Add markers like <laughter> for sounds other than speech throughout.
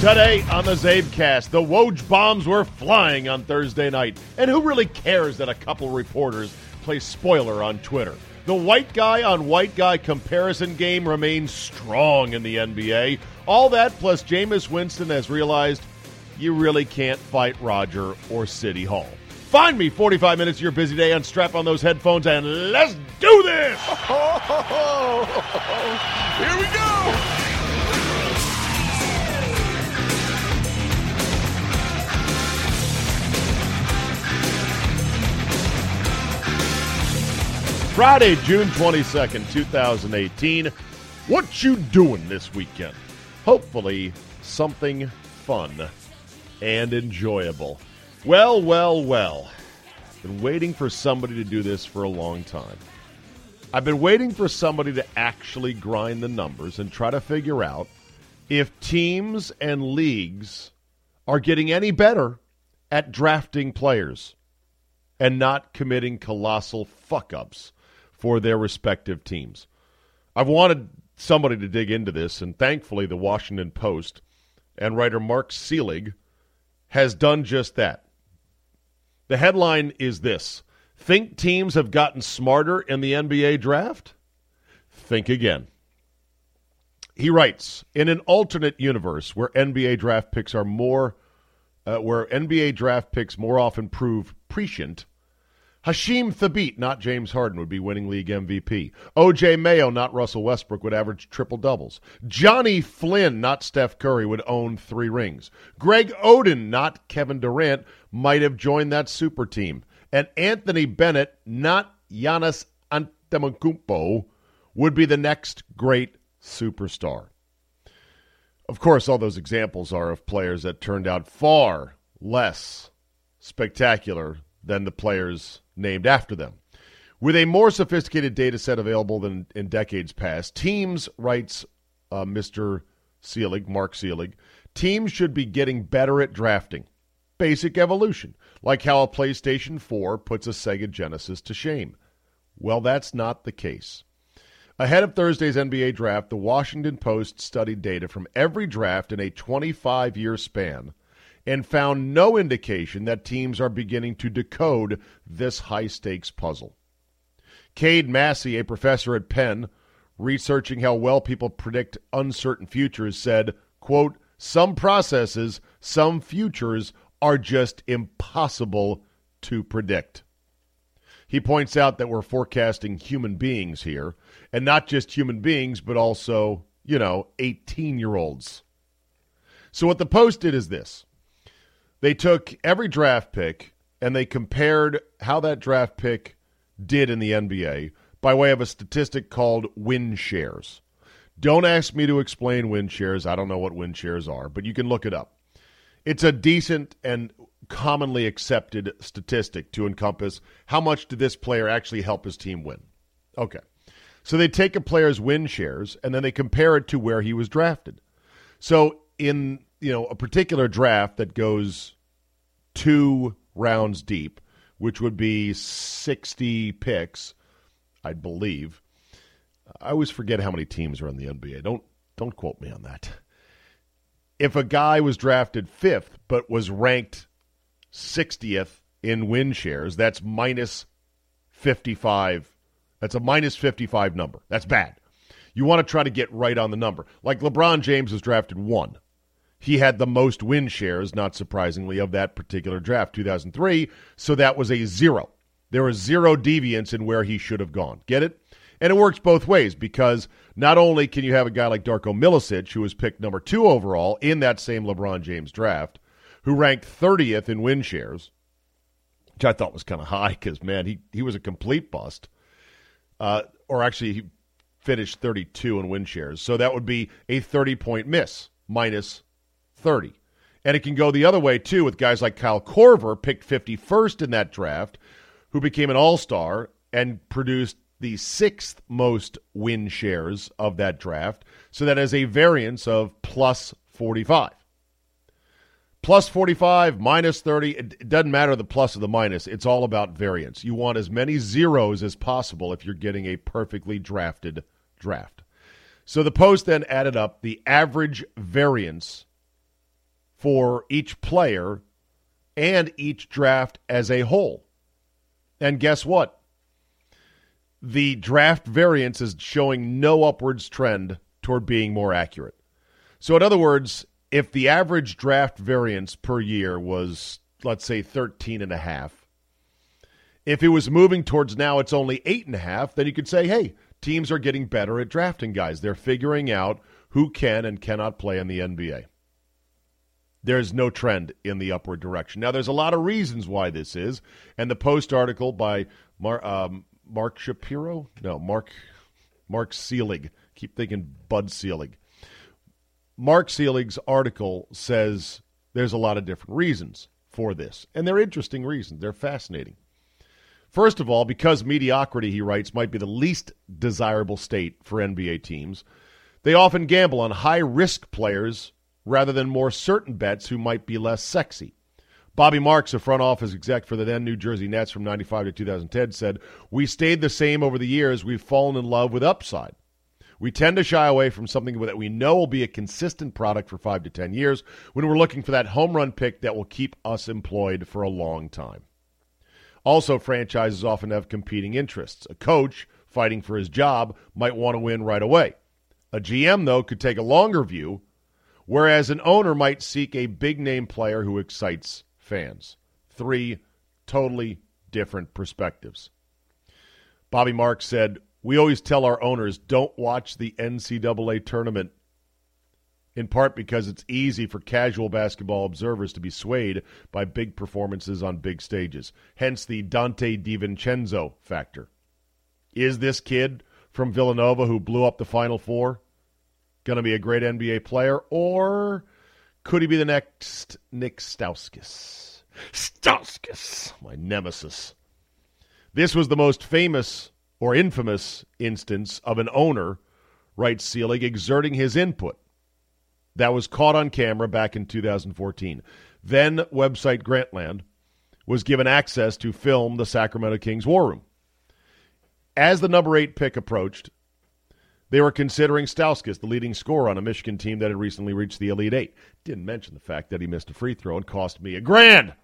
Today on the Zabecast, the Woj bombs were flying on Thursday night. And who really cares that a couple reporters play spoiler on Twitter? The white guy on white guy comparison game remains strong in the NBA. All that plus Jameis Winston has realized you really can't fight Roger or City Hall. Find me 45 minutes of your busy day and strap on those headphones and let's do this! <laughs> Here we go! Friday, June 22nd, 2018. What you doing this weekend? Hopefully something fun and enjoyable. Well, well, well. Been waiting for somebody to do this for a long time. I've been waiting for somebody to actually grind the numbers and try to figure out if teams and leagues are getting any better at drafting players and not committing colossal fuck ups for their respective teams. I've wanted somebody to dig into this, and thankfully, the Washington Post and writer Mark Selig has done just that. The headline is this Think teams have gotten smarter in the NBA draft? Think again. He writes In an alternate universe where NBA draft picks are more, uh, where NBA draft picks more often prove prescient, Hasheem Thabeet, not James Harden, would be winning league MVP. OJ Mayo, not Russell Westbrook, would average triple doubles. Johnny Flynn, not Steph Curry, would own three rings. Greg Oden, not Kevin Durant, might have joined that super team. And Anthony Bennett, not Giannis Antetokounmpo, would be the next great superstar. Of course, all those examples are of players that turned out far less spectacular than the players named after them. With a more sophisticated data set available than in decades past, teams, writes uh, Mr. Selig, Mark Selig, teams should be getting better at drafting. Basic evolution, like how a PlayStation 4 puts a Sega Genesis to shame. Well, that's not the case. Ahead of Thursday's NBA draft, the Washington Post studied data from every draft in a 25 year span and found no indication that teams are beginning to decode this high stakes puzzle. Cade Massey, a professor at Penn, researching how well people predict uncertain futures, said, quote, some processes, some futures are just impossible to predict. He points out that we're forecasting human beings here, and not just human beings, but also, you know, 18 year olds. So, what the Post did is this they took every draft pick and they compared how that draft pick did in the NBA by way of a statistic called win shares. Don't ask me to explain win shares. I don't know what win shares are, but you can look it up. It's a decent and commonly accepted statistic to encompass how much did this player actually help his team win. Okay. So they take a player's win shares and then they compare it to where he was drafted. So in you know a particular draft that goes two rounds deep, which would be 60 picks, I believe. I always forget how many teams are in the NBA. Don't don't quote me on that. If a guy was drafted 5th but was ranked 60th in win shares, that's minus 55 That's a minus 55 number. That's bad. You want to try to get right on the number. Like LeBron James was drafted one. He had the most win shares, not surprisingly, of that particular draft, 2003. So that was a zero. There was zero deviance in where he should have gone. Get it? And it works both ways because not only can you have a guy like Darko Milicic, who was picked number two overall in that same LeBron James draft, who ranked 30th in win shares, which I thought was kind of high because, man, he, he was a complete bust. Uh, or actually, he finished 32 in win shares. So that would be a 30 point miss, minus 30. And it can go the other way, too, with guys like Kyle Korver, picked 51st in that draft, who became an all star and produced the sixth most win shares of that draft. So that is a variance of plus 45. Plus 45, minus 30, it doesn't matter the plus or the minus. It's all about variance. You want as many zeros as possible if you're getting a perfectly drafted draft. So the Post then added up the average variance for each player and each draft as a whole. And guess what? The draft variance is showing no upwards trend toward being more accurate. So, in other words, if the average draft variance per year was, let's say, 13 and a half, if it was moving towards now it's only eight and a half, then you could say, hey, teams are getting better at drafting guys. They're figuring out who can and cannot play in the NBA. There's no trend in the upward direction. Now, there's a lot of reasons why this is, and the Post article by Mar- um, Mark Shapiro, no, Mark Mark Selig. Keep thinking Bud Selig. Mark Selig's article says there's a lot of different reasons for this, and they're interesting reasons. They're fascinating. First of all, because mediocrity, he writes, might be the least desirable state for NBA teams, they often gamble on high risk players rather than more certain bets who might be less sexy. Bobby Marks, a front office exec for the then New Jersey Nets from 95 to 2010, said, We stayed the same over the years. We've fallen in love with upside. We tend to shy away from something that we know will be a consistent product for five to 10 years when we're looking for that home run pick that will keep us employed for a long time. Also, franchises often have competing interests. A coach fighting for his job might want to win right away. A GM, though, could take a longer view, whereas an owner might seek a big name player who excites fans. Three totally different perspectives. Bobby Marks said, We always tell our owners don't watch the NCAA tournament, in part because it's easy for casual basketball observers to be swayed by big performances on big stages. Hence the Donte DiVincenzo factor. Is this kid from Villanova who blew up the Final Four going to be a great NBA player, or could he be the next Nick Stauskas? Stauskas, my nemesis. This was the most famous or infamous instance of an owner, writes Selig, exerting his input. That was caught on camera back in 2014. Then website Grantland was given access to film the Sacramento Kings war room. As the number eight pick approached, they were considering Stauskas, the leading scorer on a Michigan team that had recently reached the Elite Eight. Didn't mention the fact that he missed a free throw and cost me a grand.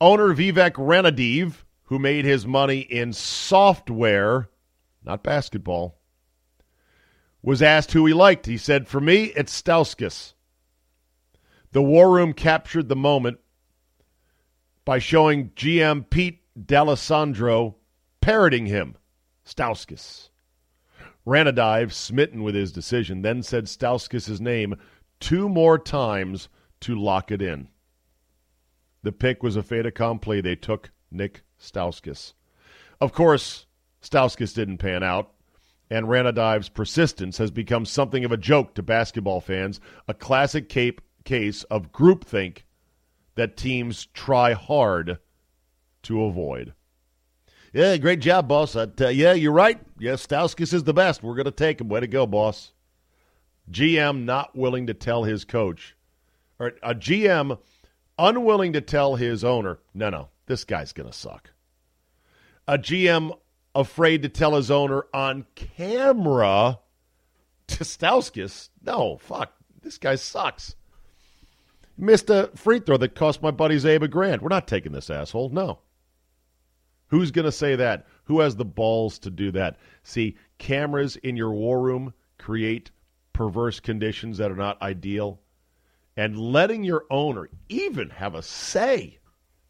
Owner Vivek Ranadive, who made his money in software, not basketball, was asked who he liked. He said, For me, it's Stauskas. The War Room captured the moment by showing GM Pete D'Alessandro parroting him, Stauskas. Ranadive, smitten with his decision, then said Stauskas' name two more times to lock it in. The pick was a fait accompli. They took Nick Stauskas. Of course, Stauskas didn't pan out, and Ranadive's persistence has become something of a joke to basketball fans, a classic cape case of groupthink that teams try hard to avoid. Yeah, great job, boss. Yeah, you're right. Yes, Stauskas is the best. We're going to take him. Way to go, boss. GM not willing to tell his coach, or a GM unwilling to tell his owner, no, no, this guy's going to suck. A GM afraid to tell his owner on camera to Stauskas, no, fuck, this guy sucks. Missed a free throw that cost my buddy Zabe a grand. We're not taking this asshole. No. Who's going to say that? Who has the balls to do that? See, cameras in your war room create perverse conditions that are not ideal. And letting your owner even have a say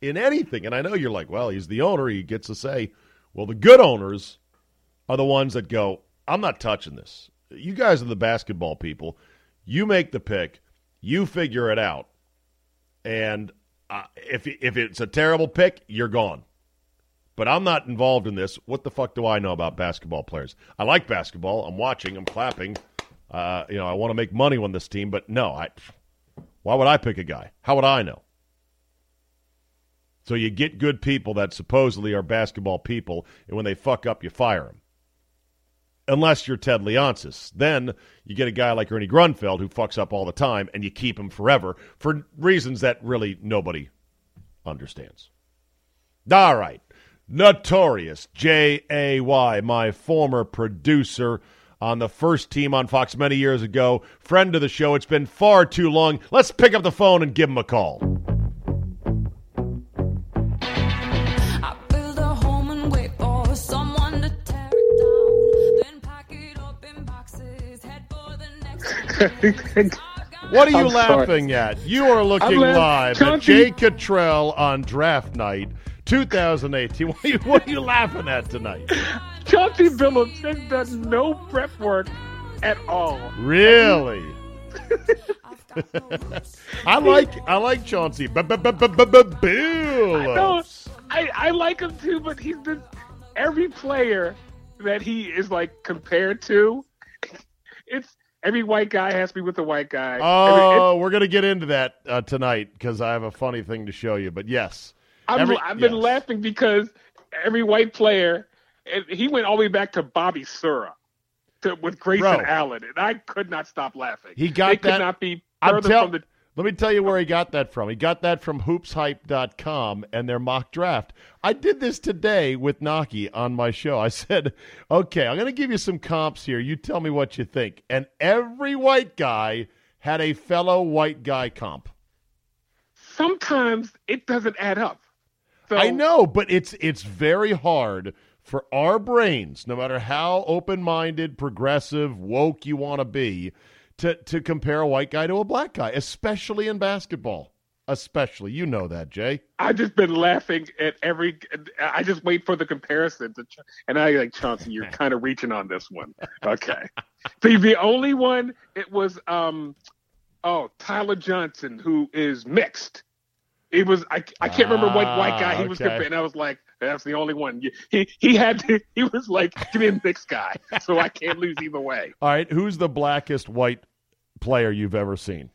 in anything. And I know you're like, well, he's the owner, he gets a say. Well, the good owners are the ones that go, I'm not touching this. You guys are the basketball people. You make the pick, you figure it out. And uh, if if it's a terrible pick, you're gone. But I'm not involved in this. What the fuck do I know about basketball players? I like basketball. I'm watching. I'm clapping. Uh, you know, I want to make money on this team, but no, I. Why would I pick a guy? How would I know? So you get good people that supposedly are basketball people, and when they fuck up, you fire them. Unless you're Ted Leonsis. Then you get a guy like Ernie Grunfeld who fucks up all the time, and you keep him forever for reasons that really nobody understands. All right. Notorious J.A.Y., my former producer on the first team on Fox many years ago, friend of the show. It's been far too long. Let's pick up the phone and give him a call. I build a home and wait for someone to tear it down. Then pack it up in boxes, head for the next. <laughs> What are you I'm sorry. laughing at? You are looking I'm live at Jay Cottrell on draft night 2018. <laughs> What are you, what are you laughing at tonight? Chauncey Billups has done no prep work at all. Really? <laughs> I like I like Chauncey. No, Billups. I, I like him too, but he's been every player that he is like compared to. It's every white guy has to be with a white guy. Every- Oh, we're gonna get into that uh, tonight because I have a funny thing to show you. But yes, Every- I've been yes. laughing because every white player, and he went all the way back to Bobby Sura to, with Grayson Bro. Allen, and I could not stop laughing. He got they could that- not be further tell- from the. Let me tell you where he got that from. He got that from hoopshype.com and their mock draft. I did this today with Naki on my show. I said, okay, I'm going to give you some comps here. You tell me what you think. And every white guy had a fellow white guy comp. Sometimes it doesn't add up. So, I know, but it's it's very hard for our brains, no matter how open-minded, progressive, woke you want to be, to to compare a white guy to a black guy, especially in basketball. Especially, you know that, Jay. I've just been laughing at every. I just wait for the comparison to, and I like Chauncey. You're <laughs> kind of reaching on this one. Okay, see the only one it was um, oh Tyler Johnson who is mixed. It was I, I can't remember what white guy he was Ah, okay. comparing. I was like, that's the only one. He he had to, he was like, give me a mixed guy, so I can't lose either way. All right, who's the blackest white player you've ever seen?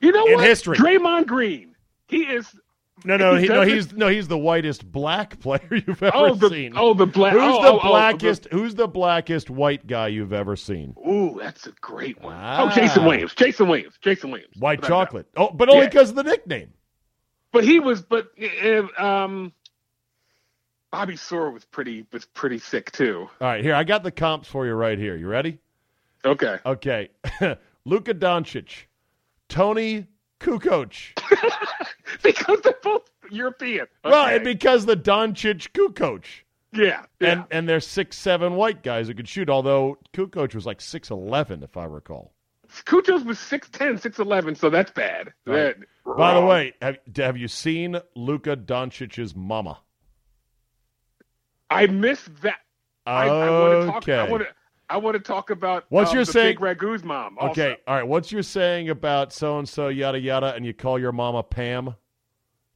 You know In what? history. Draymond Green. He is No, no, He no, he's no, he's the whitest black <laughs> player you've ever oh the seen. oh the black. who's oh, the oh, oh, blackest? who's the blackest white guy you've ever seen? Ooh, that's a great one. Ah. Oh, Jason Williams. Jason Williams. Jason Williams. White Without a doubt. chocolate. Oh, but only Yeah. because of the nickname. But he was. But uh, um, Bobby Sura was pretty was pretty sick too. All right, here I got the comps for you right here. You ready? Okay. Okay, <laughs> Luka Doncic, Toni Kukoc. <laughs> <laughs> because they're both European. Well, and because the Doncic Kukoc. yeah. yeah. And and they're six seven white guys who could shoot. Although Kukoc was like six eleven, if I recall. Kuchos was 6'10", 6'11", so that's bad. Right. That- By the way, have, have you seen Luka Doncic's mama? I missed that. I, I want to talk. Okay. I want to. I want to talk about. What's um, your saying- Big Ragu's mom. Also. Okay, all right. What's your saying about so and so yada yada, and you call your mama Pam?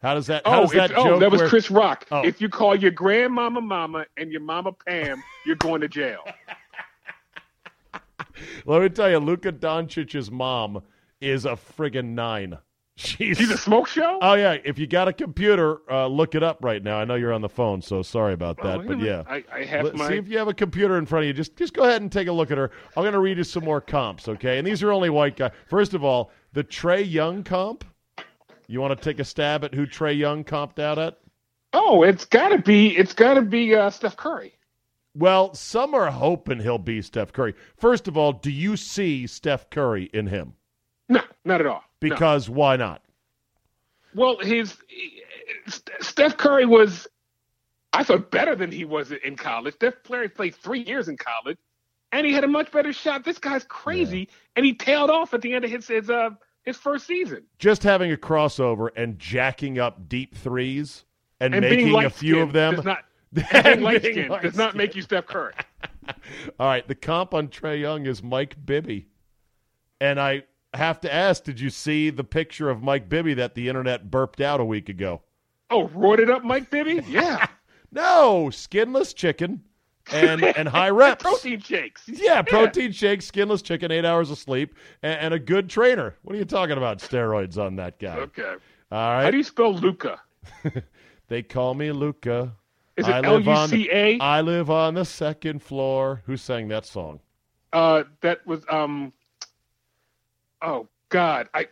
How does that? How Oh, does that oh, that was where- Chris Rock. Oh. If you call your grandmama mama and your mama Pam, you're going to jail. <laughs> Let me tell you, Luka Doncic's mom is a friggin' nine. She's. She's a smoke show. oh yeah, if you got a computer, uh, look it up right now. I know you're on the phone, so sorry about that, Oh, but yeah. I, I have Let- my. See if you have a computer in front of you. Just just go ahead and take a look at her. I'm going to read you some more comps, okay? And these are only white guys. First of all, the Trae Young comp. You want to take a stab at who Trae Young comped out at? oh, it's got to be. It's got to be uh, Steph Curry. Well, some are hoping he'll be Steph Curry. First of all, do you see Steph Curry in him? No, not at all. No. Because why not? Well, his Steph Curry was, I thought, better than he was in college. Steph Curry played three years in college, and he had a much better shot. This guy's crazy, and he tailed off at the end of his his uh his first season. Just having a crossover and jacking up deep threes and, And making a few of them. does not <laughs> being light being skinned does not make you Steph Curry. <laughs> All right, the comp on Trae Young is Mike Bibby. And I have to ask, did you see the picture of Mike Bibby that the internet burped out a week ago? Oh, roided up Mike Bibby? <laughs> Yeah. No, skinless chicken and <laughs> and high reps. Protein shakes. Yeah, protein shake, skinless chicken, eight hours of sleep, and, and a good trainer. What are you talking about? Steroids on that guy. Okay. All right. How do you spell Luka? <laughs> They call me Luka. Is I it live L U on C A? I live on the second floor. Who sang that song? Uh, that was um. Oh God, I,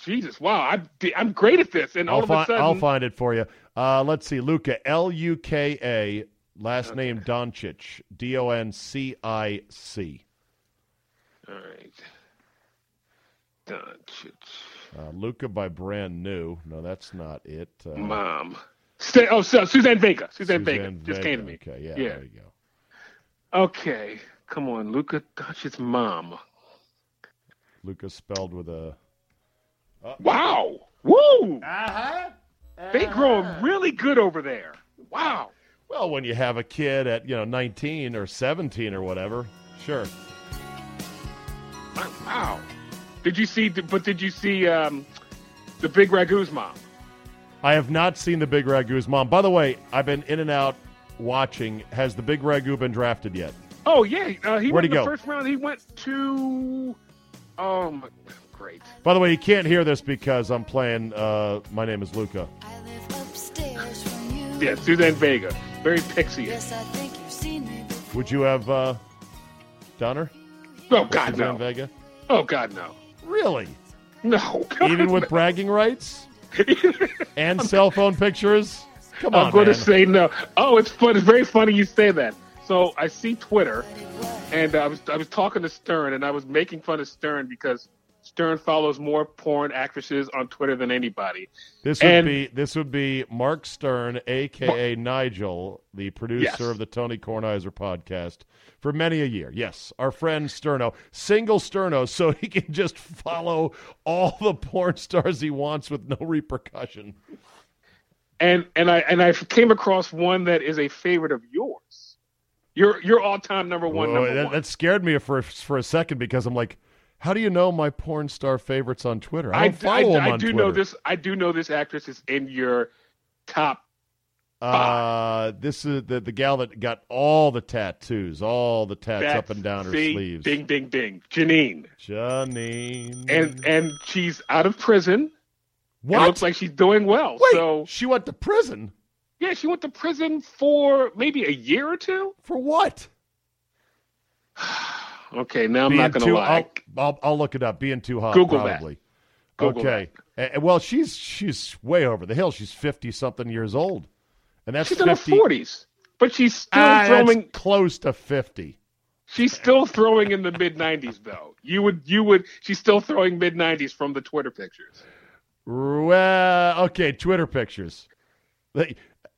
Jesus, wow, I'm I'm great at this, and all I'll, of fi- a sudden, I'll find it for you. Uh, let's see. Luka, L U K A, last name Doncic, D O N C I C. all right, Doncic, Uh, Luca by Brand New. No, that's not it. Uh, mom. Stay, oh, so, Suzanne Vega. Suzanne, Suzanne Vega just came to me. Okay, yeah, Yeah. there you go. Okay, come on, Luka Doncic's mom. Luca spelled with a. Wow, woo! Uh-huh. They growing really good over there. Wow. Well, when you have a kid at you know 19 or 17 or whatever, sure. Wow. Did you see? But did you see um, the Big Ragu's mom? I have not seen the Big Ragu's mom. By the way, I've been in and out watching. Has the Big Ragu been drafted yet? Oh yeah, uh, he Where'd went he in the go? first round. He went to. Oh my, great. By the way, you can't hear this because I'm playing. Uh, My name is Luka. I live upstairs from you. Yeah, Suzanne Vega, very pixie. Yes, I think you've seen me before. Would you have uh, Donner? Oh God Suzanne no. Vega? Oh God no. Really? No. Even with bragging rights <laughs> and cell phone pictures? Come on, I'm going man. to say no. Oh, it's fun. It's very funny you say that. So I see Twitter, and I was I was talking to Stern, and I was making fun of Stern because Stern follows more porn actresses on Twitter than anybody. This would And- be this would be Mark Stern, aka Nigel, the producer Yes. of the Tony Kornheiser podcast for many a year. Yes, our friend Sterno, single Sterno, <laughs> so he can just follow all the porn stars he wants with no repercussion. and and I and I came across one that is a favorite of yours. Your your all time number one. Whoa, number that, one. that scared me for for a second because I'm like, how do you know my porn star favorites on Twitter? I I, don't follow I, them I on do Twitter. know this. I do know this actress is in your top. Uh, this is the the gal that got all the tattoos, all the tats That's- up and down her sleeves. Ding ding ding. Janine, Janine. and and she's out of prison. what? It looks like she's doing well. Wait, So she went to prison yeah, she went to prison for maybe a year or two. for what? <sighs> Okay, now I'm Being not going to lie. I'll, I'll I'll look it up. Being too hot, Google that. Google okay. Uh, well, she's she's way over the hill. She's fifty something years old, and that's She's in her forties, but she's still Ah, throwing. close to fifty. She's still throwing in the mid nineties though. You would you would. She's still throwing mid nineties from the Twitter pictures. Well, okay, Twitter pictures.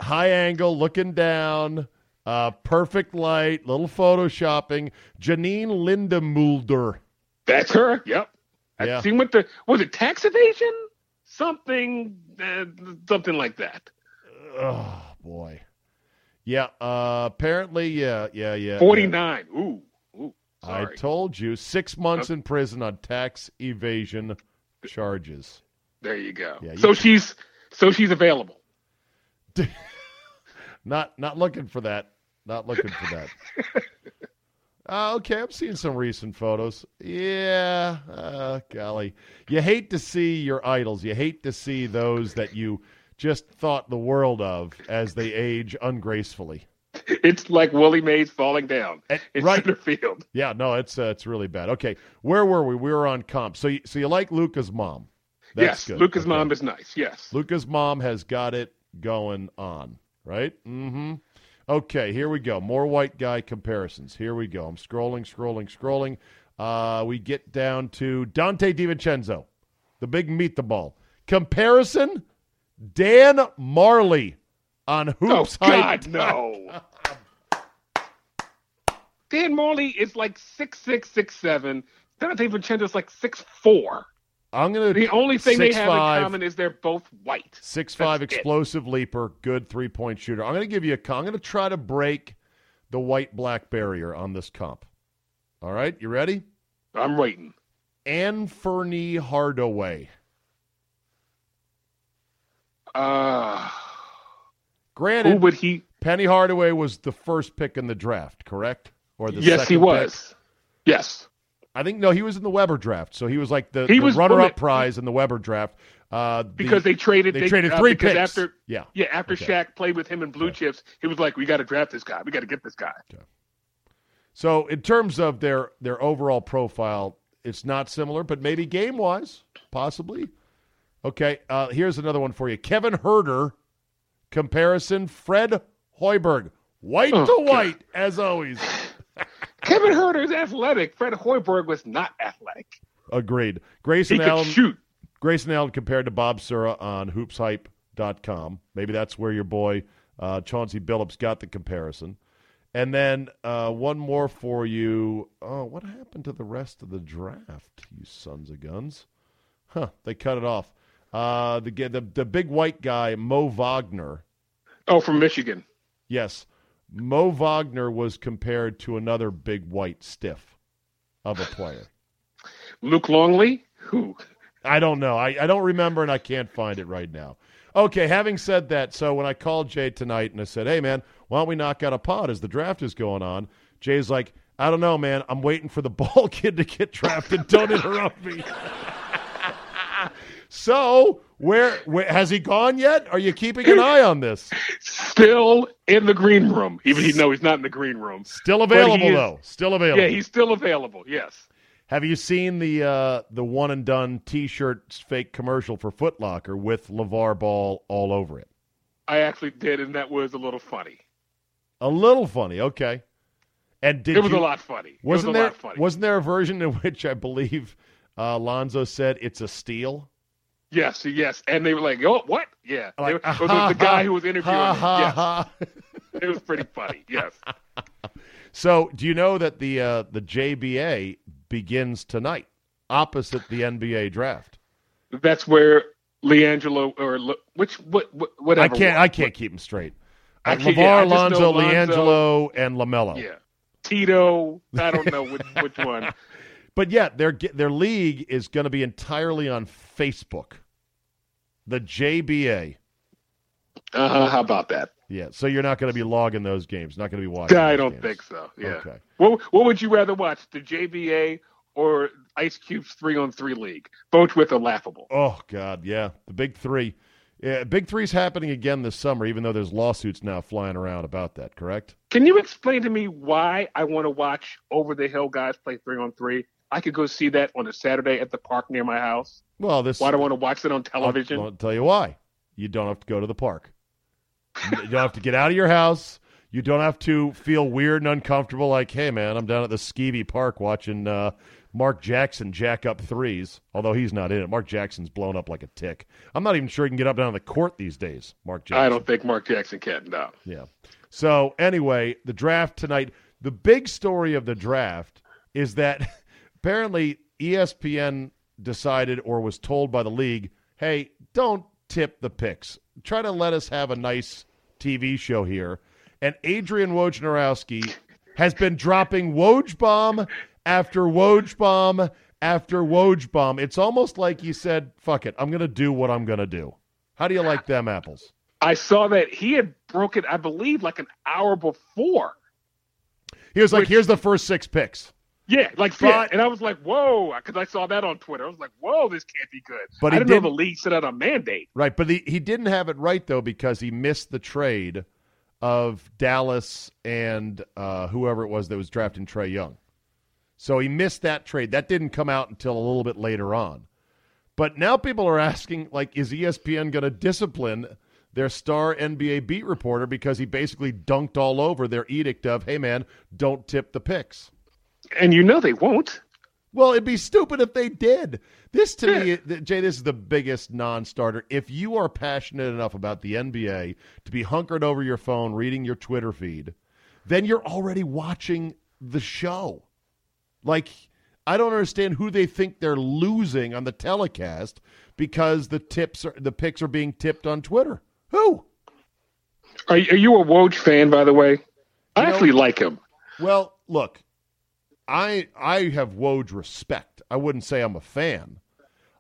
High angle, looking down, uh, perfect light, little photoshopping. Janine Lindemulder. That's her. Yep. Yeah. She went to was it tax evasion? Something, uh, something like that. Oh boy. Yeah. Uh, apparently, yeah, yeah, yeah. Forty nine. yeah. Ooh, ooh. I told you, six months in prison on tax evasion charges. there you go. Yeah, so she's so she's available. <laughs> Not not looking for that. Not looking for that. <laughs> Uh, okay, I'm seeing some recent photos. Yeah, uh, golly, you hate to see your idols. You hate to see those that you just thought the world of as they age ungracefully. It's like Willie Mays falling down Eh, in right. center field. Yeah, no, it's uh, it's really bad. Okay, where were we? We were on comp. So you, so you like Luka's mom? That's yes, good. Luka's Okay. mom is nice. Yes. Luka's mom has got it going on, right? Mm-hmm. Okay, here we go. More white guy comparisons. Here we go. I'm scrolling, scrolling, scrolling. Uh, we get down to Donte DiVincenzo, the big meet the ball. Comparison Dan Majerle on Oh Hoops God, Hype. no. <laughs> Dan Majerle is like six six six seven. Donte Vincenzo's like six four. I'm gonna The only thing they have five, in common is they're both white. Six five That's it. explosive leaper, good three point shooter. I'm going to give you a. I'm going to try to break the white black barrier on this comp. All right, you ready? I'm waiting. Anfernee Hardaway. Uh, who would he? Penny Hardaway was the first pick in the draft, correct? Or the Yes, he was. pick? Yes. I think no, he was in the Webber draft, so he was like the, He the was- runner-up prize in the Webber draft. Uh, the- Because they traded. they traded uh, three picks. after. yeah, Yeah, after Okay. Shaq played with him in Blue Chips, he was like, "We got to draft this guy. We got to get this guy." So in terms of their their overall profile, it's not similar, but maybe game wise, possibly. Okay, uh, here's another one for you. Kevin Huerter comparison. Fred Hoiberg, white Oh, to God. white as always. Kevin Huerter is athletic. Fred Hoiberg was not athletic. Agreed. He Grayson could Allen. shoot. Grayson Allen compared to Bob Sura on hoopshype.com. Maybe that's where your boy uh, Chauncey Billups got the comparison. And then uh, one more for you. Oh, what happened to the rest of the draft, you sons of guns? Huh, they cut it off. Uh, the, the, the big white guy, Mo Wagner. Oh, from Michigan. Yes, Mo Wagner was compared to another big white stiff of a player. <laughs> Luke Longley. Who? I don't know. I, I don't remember and I can't find it right now. Okay, having said that, so when I called Jay tonight and I said, hey, man, why don't we knock out a pod as the draft is going on? Jay's like, I don't know, man. I'm waiting for the <laughs> ball kid to get drafted. Don't interrupt me. So, where, where has he gone yet? Are you keeping an eye on this? Still in the green room, even he no, he's not in the green room. Still available, is- though. Still available. Yeah, he's still available. Yes. Have you seen the uh, the one and done T-shirt fake commercial for Foot Locker with LeVar Ball all over it? I actually did, and that was a little funny. A little funny, okay. And did it was you, a lot funny. Wasn't it was there funny. wasn't there a version in <laughs> which I believe uh, Lonzo said it's a steal? Yes, yes, and they were like, "Oh, what?" Yeah, They Like, were- it was the guy who was interviewing ha Yes, <laughs> it was pretty funny. Yes, <laughs> So, do you know that the uh, the JBA begins tonight, opposite the NBA draft? that's where LiAngelo or Le, which what, what whatever. I can't. I can't keep them straight. Uh, LeVar, yeah, I just know Lonzo, Lonzo- LiAngelo, and LaMelo. Yeah, Tito. I don't know which which one. <laughs> But yet their their league is going to be entirely on Facebook. The JBA. Uh, huh. how about that? Yeah, so you're not going to be logging those games. Not going to be watching. I don't games. think so. Yeah. Okay. What what would you rather watch, the JBA or Ice Cube's three on three league? Both with a laughable. Oh God, yeah, the big three. Yeah, big three's happening again this summer, even though there's lawsuits now flying around about that. Correct? Can you explain to me why I want to watch Over the Hill guys play three on three? I could go see that on a Saturday at the park near my house. Well, this. Why do I want to watch it on I'll, television? I'll tell you why. You don't have to go to the park. you don't have to get out of your house. You don't have to feel weird and uncomfortable. Like, hey, man, I'm down at the Skeevy Park watching uh, Mark Jackson jack up threes. Although he's not in it. Mark Jackson's blown up like a tick. I'm not even sure he can get up down the court these days. Mark Jackson. I don't think Mark Jackson can. No. Yeah. So anyway, the draft tonight. The big story of the draft is that apparently ESPN decided or was told by the league, "Hey, don't tip the picks. Try to let us have a nice TV show here." And Adrian Wojnarowski has been dropping Woj bomb after Woj bomb after Woj bomb. It's almost like he said, "Fuck it, I'm going to do what I'm going to do." How do you like them apples? I saw that he had broken, I believe, like an hour before. He was like, Which- "Here's the first six picks." Yeah, like yeah, and I was like, "Whoa!" Because I saw that on Twitter. I was like, "Whoa, this can't be good." But I he didn't know the league set out a mandate. Right, but he, he didn't have it right though because he missed the trade of Dallas and uh, whoever it was that was drafting Trae Young. So he missed that trade. That didn't come out until a little bit later on. But now people are asking, like, is ESPN going to discipline their star NBA beat reporter because he basically dunked all over their edict of, "Hey man, don't tip the picks." And you know they won't. Well, it'd be stupid if they did. This to me, Jay, this is the biggest non-starter. If you are passionate enough about the NBA to be hunkered over your phone reading your Twitter feed, then you're already watching the show. Like, I don't understand who they think they're losing on the telecast because the tips are the picks are being tipped on Twitter. Who? Are, are you a Woj fan, by the way? I know- actually like him. Well, look, I I have Woj respect. I wouldn't say I'm a fan.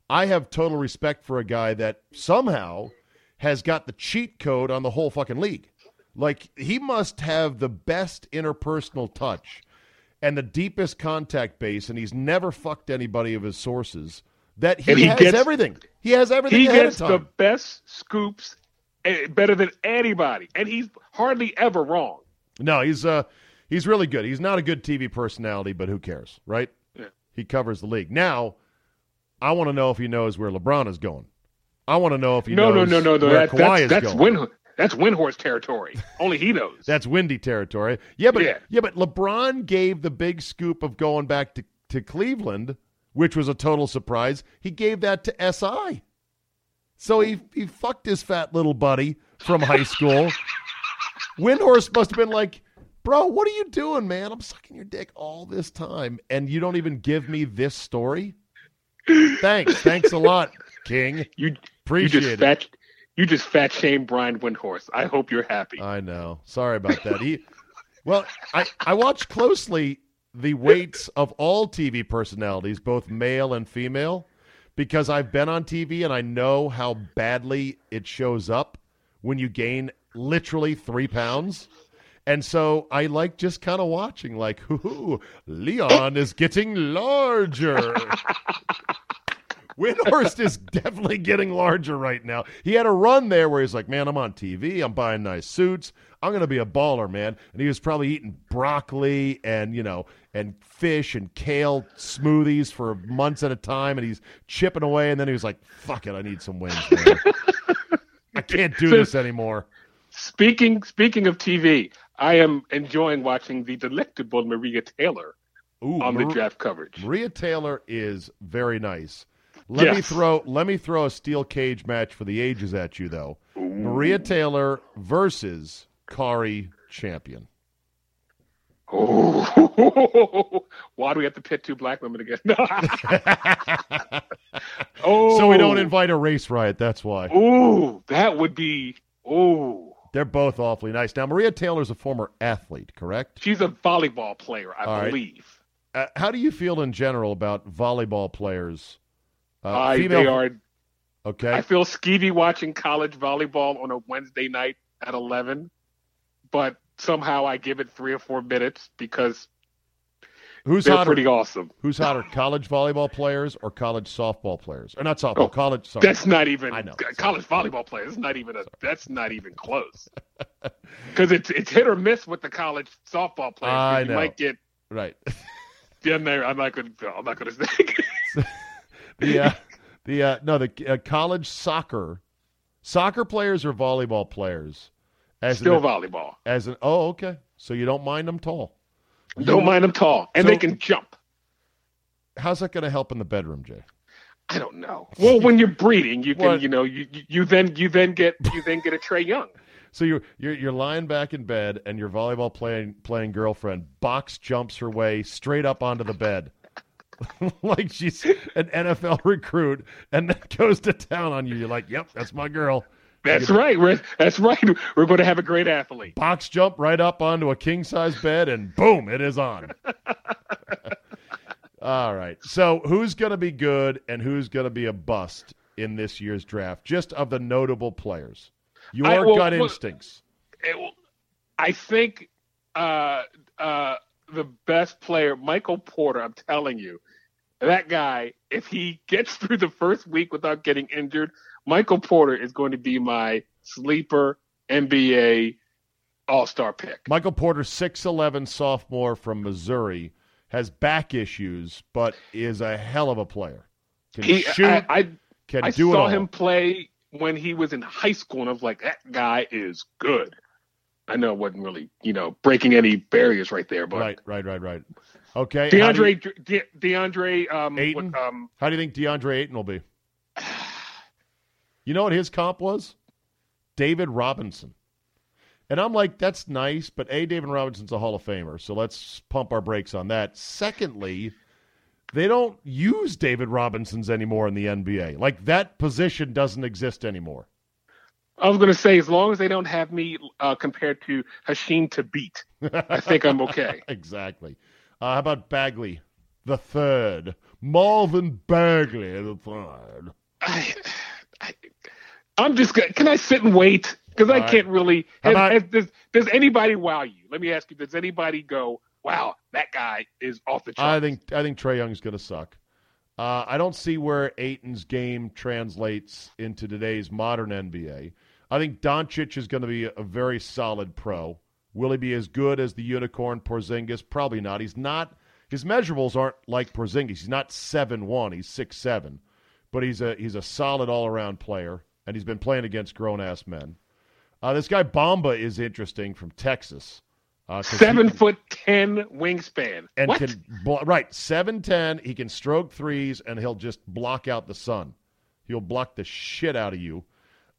I have total respect for a guy that somehow has got the cheat code on the whole fucking league. Like he must have the best interpersonal touch and the deepest contact base, and he's never fucked anybody of his sources. That he, he has gets- everything. He has everything He gets the best scoops, eh, better than anybody, and he's hardly ever wrong. No, he's uh he's really good. He's not a good TV personality, but who cares, right? Yeah. He covers the league. Now, I want to know if he knows where LeBron is going. I want to know if he no, no, no, no, no. where That, Kawhi that's is that's going. Win, that's Windhorst territory. Only he knows. <laughs> That's windy territory. Yeah, but Yeah. yeah. but LeBron gave the big scoop of going back to, to Cleveland, which was a total surprise. He gave that to SI. So he he fucked his fat little buddy from high school. <laughs> Windhorst must have been like, "Bro, what are you doing, man? I'm sucking your dick all this time and you don't even give me this story?" Thanks. Thanks a lot, King. <laughs> you you Appreciate just it. fat you just fat shame Brian Windhorst. I hope you're happy. I know. Sorry about that. He, well, I I watched closely the weights of all TV personalities, both male and female, because I've been on TV and I know how badly it shows up when you gain literally three pounds. And so I like just kind of watching, like, <laughs> hoo eh. Leon is getting larger. Windhorst is definitely getting larger right now. He had a run there where he's like, "Man, I'm on TV. I'm buying nice suits. I'm going to be a baller, man." And he was probably eating broccoli and you know and fish and kale smoothies for months at a time, and he's chipping away. And then he was like, "Fuck it, I need some wings, man. <laughs> I can't do this anymore." Speaking speaking of TV, I am enjoying watching the delectable Maria Taylor Ooh, on the draft coverage. Maria Taylor is very nice. Let me throw let me throw a steel cage match for the ages at you though. Maria Taylor versus Cari Champion. Oh, <laughs> why do we have to pit two black women again? oh, <laughs> <laughs> So we don't oh. invite a race riot, that's why. Ooh, that would be. Ooh, They're both awfully nice. Now Maria Taylor's a former athlete, correct? she's a volleyball player, I All right. believe. Uh, how do you feel in general about volleyball players? Uh, I, female, they are. okay. I feel skeevy watching college volleyball on a Wednesday night at eleven, but somehow I give it three or four minutes because Who's they're hotter? pretty awesome. Who's hotter, college volleyball players or college softball players? Or not softball, Oh, college. Sorry. That's not even I know. college volleyball players. Not even a. That's not even close. <laughs> Because it's it's hit or miss with the college softball players. I you know. might get right. <laughs> in there. I'm not going. to I'm not going to say. <laughs> the uh, the uh, no the uh, college soccer soccer players or volleyball players as Still an, volleyball. as an oh okay so you don't mind them tall Don't mind them tall, and So- they can jump. how's that going to help in the bedroom Jay I don't know. Well, when you're breeding, you can, What? you know, you, you then you then get you then get a Trae Young. so you're, you're you're lying back in bed and your volleyball playing playing girlfriend box jumps her way straight up onto the bed <laughs> like she's an NFL recruit and then goes to town on you you're like yep that's my girl That's right. We're, that's right. We're going to have a great athlete. box jump right up onto a king size bed and boom it is on <laughs> all right so who's going to be good and who's going to be a bust in this year's draft just of the notable players your I- well, gut well- instincts It- I think uh, uh, the best player, Michael Porter. I'm telling you, that guy. If he gets <laughs> through the first week without getting injured, Michael Porter is going to be my sleeper NBA All Star pick. michael porter 6'11 sophomore from missouri has back issues but is a hell of a player can He, shoot I, I, can I do it saw him play when he was in high school, and I was like, that guy is good. I know it wasn't really, you know, breaking any barriers right there, but Right, right, right, right. Okay. do you- DeAndre, De, DeAndre, um, Ayton? what, um, How do you think DeAndre Ayton will be? <sighs> You know what his comp was? David Robinson. And I'm like, that's nice, but A, David Robinson's a Hall of Famer, so let's pump our brakes on that. Secondly, they don't use David Robinsons anymore in the NBA. Like, that position doesn't exist anymore. I was going to say, as long as they don't have me uh, compared to Hasheem Thabeet, I think I'm okay. <laughs> exactly. Uh, how about Bagley, the third? Marvin Bagley, the third. I, I, I'm just gonna, can I sit and wait? Because I right. can't really. Has, about- has- does, does anybody wow you? Let me ask you: Does anybody go, "Wow, that guy is off the chart? I think I think Trae Young's going to suck. Uh, I don't see where Ayton's game translates into today's modern NBA. I think Doncic is going to be a very solid pro. Will he be as good as the unicorn Porzingis? Probably not. He's not. His measurables aren't like Porzingis. He's not seven one. He's six seven, but he's a he's a solid all around player, and he's been playing against grown ass men. Uh, this guy Bomba is interesting from Texas. Uh, he Seven can- foot ten wingspan. and what? can blo- right seven ten. He can stroke threes, and he'll just block out the sun. He'll block the shit out of you.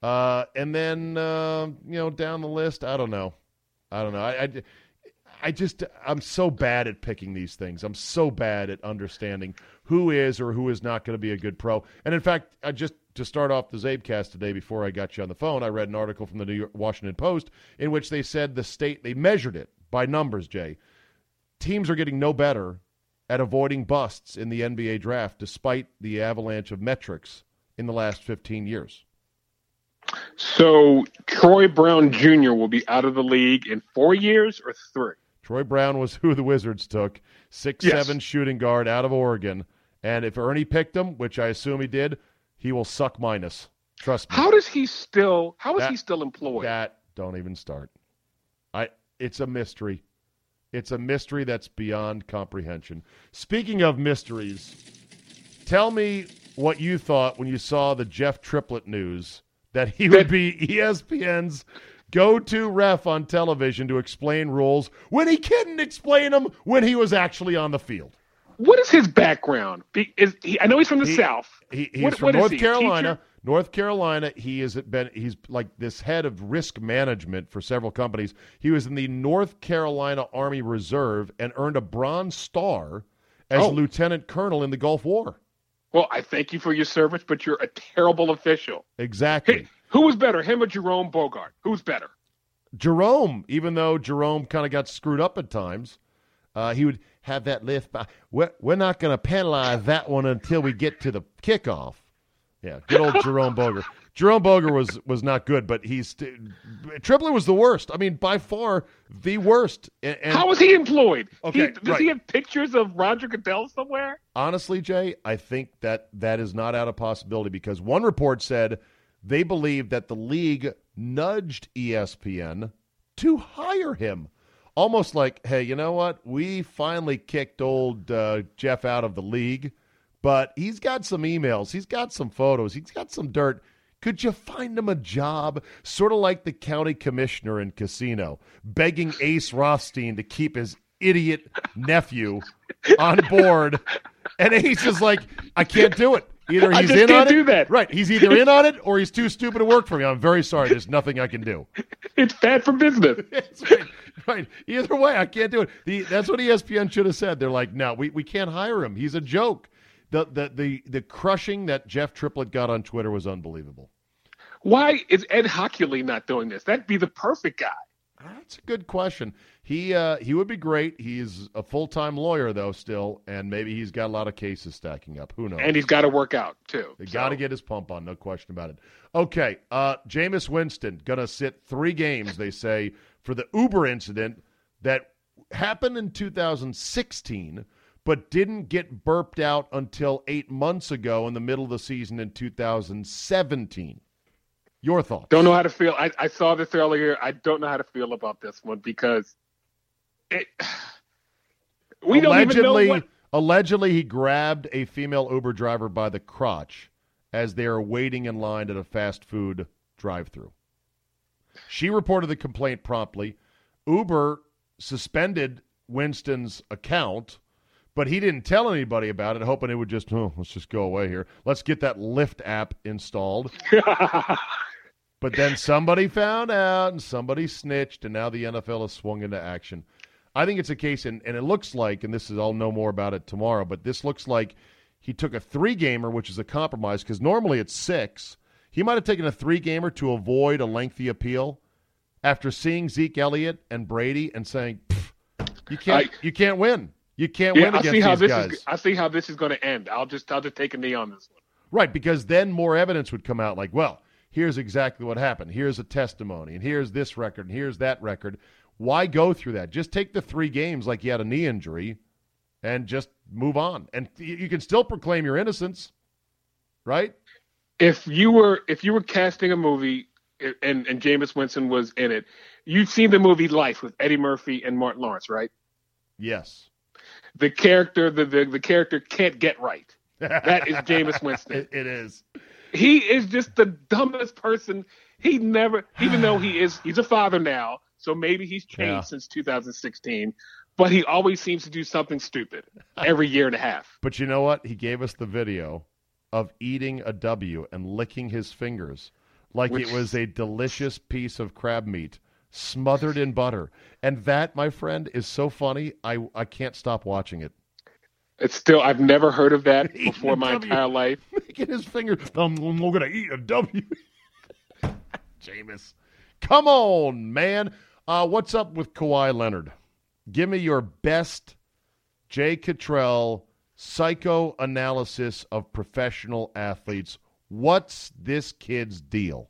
Uh, and then uh, you know down the list, I don't know, I don't know. I, I, I just I'm so bad at picking these things. I'm so bad at understanding who is or who is not going to be a good pro. And in fact, I just to start off the Zabecast today, before I got you on the phone, I read an article from the New York Washington Post in which they said the state they measured it by numbers. Jay, teams are getting no better at avoiding busts in the NBA draft, despite the avalanche of metrics in the last 15 years. So Troy Brown Jr. will be out of the league in four years or three. Troy Brown was who the Wizards took, six Yes. seven shooting guard out of Oregon, and if Ernie picked him, which I assume he did, he will suck minus. Trust me. How does he still? How is That- he still employed? That don't even start. I it's a mystery. It's a mystery that's beyond comprehension. Speaking of mysteries, tell me what you thought when you saw the Jeff Triplett news that he would be ESPN's go-to ref on television to explain rules when he couldn't explain them when he was actually on the field. What is his background? Is he, I know he's from the He- South. He, he's What- from what North he, Carolina. teacher? North Carolina. He has been. He's like this head of risk management for several companies. He was in the North Carolina Army Reserve and earned a Bronze Star as Oh. lieutenant colonel in the Gulf War. Well, I thank you for your service, but you're a terrible official. Exactly. Hey, who was better, him or Jerome Boger? Who's better? Jerome, even though Jerome kind of got screwed up at times, uh, he would have that lift. By, we're, we're not going to penalize that one until we get to the kickoff. Yeah, good old <laughs> Jerome Boger. Jerome Boger was was not good, but he's st- Triplett was the worst. I mean, by far the worst. And, and How is he employed? Okay, He- does he have pictures of Roger Goodell somewhere? honestly, Jay, I think that that is not out of possibility because one report said they believe that the league nudged ESPN to hire him. Almost like, hey, you know what? We finally kicked old uh, Jeff out of the league, but he's got some emails, he's got some photos, he's got some dirt. Could you find him a job? Sort of like the county commissioner in Casino, begging Ace Rothstein to keep his idiot nephew on board. And Ace is like, I can't do it. Either he's in on it. that. Right. He's either in on it or he's too stupid to work for me. I'm very sorry. There's nothing I can do. It's bad for business. <laughs> Right. right. Either way, I can't do it. The, that's what ESPN should have said. They're like, no, we, we can't hire him. He's a joke. The, the the the crushing that Jeff Triplett got on Twitter was unbelievable. Why is Ed Hochuli not doing this? That'd be the perfect guy. That's a good question. He uh, he would be great. He's a full time lawyer though, still, and maybe he's got a lot of cases stacking up. Who knows? And he's got to work out, too. They So- got to get his pump on, no question about it. Okay, uh, Jameis Winston gonna sit three games. They say for the Uber incident that happened in 2016, but didn't get burped out until eight months ago in the middle of the season in 2017. Your thoughts? Don't know how to feel. I, I saw this earlier. I don't know how to feel about this one because it, <sighs> we don't even know allegedly, what. allegedly, he grabbed a female Uber driver by the crotch as they are waiting in line at a fast food drive-through. She reported the complaint promptly. Uber suspended Winston's account, but he didn't tell anybody about it, hoping it would just, oh, let's just go away here. Let's get that Lyft app installed. <laughs> But then somebody found out and somebody snitched, and now the NFL has swung into action. I think it's a case, and, and it looks like, and this is, I'll know more about it tomorrow, but this looks like he took a three gamer, which is a compromise, because normally it's six. He might have taken a three gamer to avoid a lengthy appeal after seeing Zeke Elliott and Brady and saying, you can't, I- you can't win. You can't yeah, win I against see how this guys. is. I see how this is going to end. I'll just I'll just take a knee on this one. Right, because then more evidence would come out like, well, here's exactly what happened. Here's a testimony, and here's this record, and here's that record. Why go through that? Just take the three games like you had a knee injury and just move on. And you you can still proclaim your innocence, right? If you were if you were casting a movie and and Jameis Winston was in it, you've seen the movie Life with Eddie Murphy and Martin Lawrence, right? Yes. The character the the, the character can't get right. That is Jameis Winston. <laughs> It, it is. he is just the dumbest person. He never, even though he is, he's a father now, so maybe he's changed Yeah. since 2016. But he always seems to do something stupid every year and a half. But you know what? He gave us the video of eating a W and licking his fingers like Which- it was a delicious piece of crab meat smothered in butter. And that, my friend, is so funny. I, I can't stop watching it. It's still, I've never heard of that <laughs> before my W. entire life. <laughs> Licking his finger, I'm, I'm going to eat a W. <laughs> Jameis. Come on, man. Uh, what's up with Kawhi Leonard? Give me your best Jay Cottrell psychoanalysis of professional athletes. What's this kid's deal?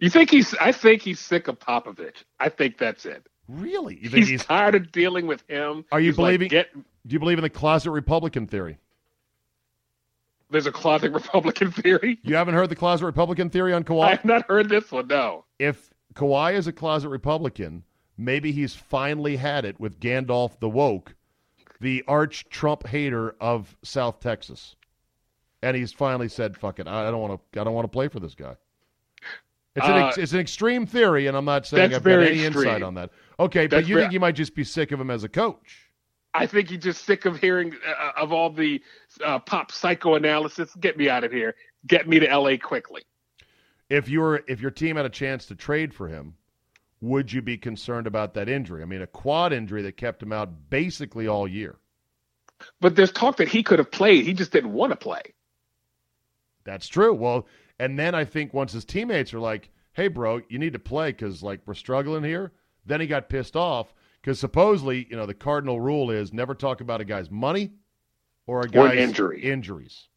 You think he's, I think he's sick of Popovich. I think that's it. Really? You think He's, he's, tired of dealing with him. Are you He's like, believing- get, do you believe in the closet Republican theory? there's a closet <laughs> Republican theory? You haven't heard the closet Republican theory on Kawhi? I have not heard this one, no. if Kawhi is a closet Republican, maybe he's finally had it with Gandalf the woke, the arch Trump hater of South Texas, and he's finally said, "Fuck it, I don't want to. I don't want to play for this guy." It's an ex- Uh, it's an extreme theory, and I'm not saying I've got any extreme. insight on that. Okay, but you very- think he might just be sick of him as a coach? I think he's just sick of hearing uh, of all the uh, pop psychoanalysis. Get me out of here. Get me to L.A. quickly. If you were if your team had a chance to trade for him, would you be concerned about that injury? I mean, a quad injury that kept him out basically all year. But there's talk that he could have played. He just didn't want to play. That's true. Well, and then I think once his teammates are like, "Hey, bro, you need to play because like we're struggling here," then he got pissed off because supposedly, you know, the cardinal rule is never talk about a guy's money or a guy's an injury. injuries.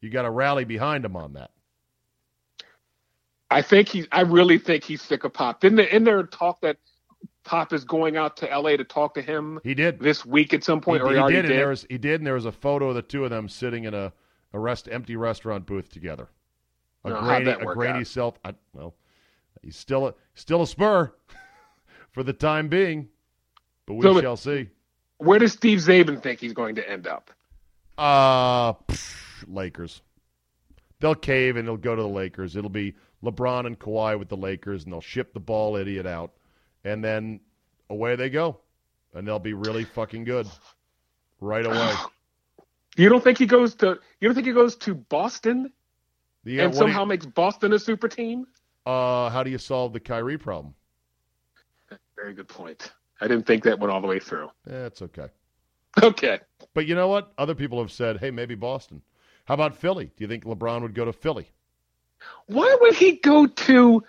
You got to rally behind him on that. I think he. I really think he's sick of Pop. Didn't there, isn't there talk that Pop is going out to L.A. to talk to him He did. this week at some point, he, or he, he did, did? and there was he did, and there was a photo of the two of them sitting in a, a rest empty restaurant booth together. A No, a grainy out? self. I, well, he's still a, still a spur <laughs> for the time being, but we So shall see. Where does Steve Zabin think he's going to end up? Uh pff, Lakers. They'll cave and they'll go to the Lakers. It'll be LeBron and Kawhi with the Lakers, and they'll ship the ball idiot out, and then away they go, and they'll be really fucking good right away. You don't think he goes to? You don't think he goes to Boston The, and do you- somehow makes Boston a super team? Uh, how do you solve the Kyrie problem? Very good point. I didn't think that went all the way through. That's okay. Okay. But you know what? Other people have said, hey, maybe Boston. How about Philly? Do you think LeBron would go to Philly? Why would he go to